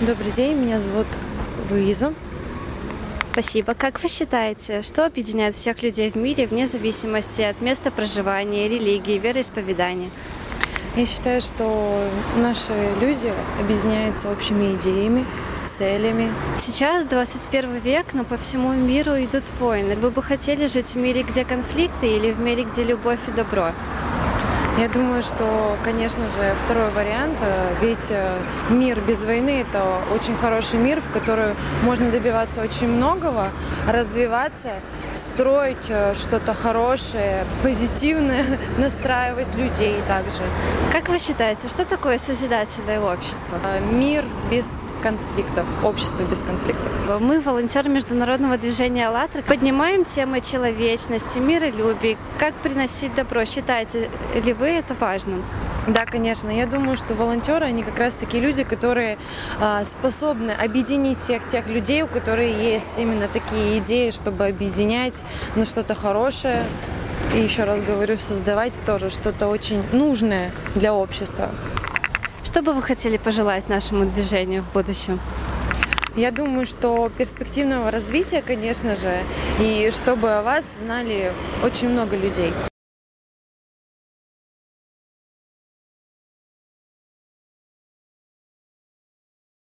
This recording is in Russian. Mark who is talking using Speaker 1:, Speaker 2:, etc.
Speaker 1: Добрый день, меня зовут Луиза.
Speaker 2: Спасибо. Как вы считаете, что объединяет всех людей в мире вне зависимости от места проживания, религии, вероисповедания?
Speaker 1: Я считаю, что наши люди объединяются общими идеями, целями.
Speaker 2: Сейчас 21 век, но по всему миру идут войны. Вы бы хотели жить в мире, где конфликты или в мире, где любовь и добро?
Speaker 1: Я думаю, что, конечно же, второй вариант, э, ведь э, мир без войны – это очень хороший мир, в который можно добиваться очень многого, развиваться, строить э, что-то хорошее, позитивное, настраивать людей также.
Speaker 2: Как вы считаете, что такое созидательное общество?
Speaker 1: Мир без конфликтов, общество без конфликтов.
Speaker 2: Мы, волонтеры международного движения «АЛЛАТРА», поднимаем темы человечности, миролюбия, как приносить добро. Считаете ли вы это важным?
Speaker 1: Да, конечно. Я думаю, что волонтеры, они как раз такие люди, которые а, способны объединить всех тех людей, у которых есть именно такие идеи, чтобы объединять на что-то хорошее. И еще раз говорю, создавать тоже что-то очень нужное для общества.
Speaker 2: Что бы вы хотели пожелать нашему движению в будущем?
Speaker 1: Я думаю, что перспективного развития, конечно же, и чтобы о вас знали очень много людей.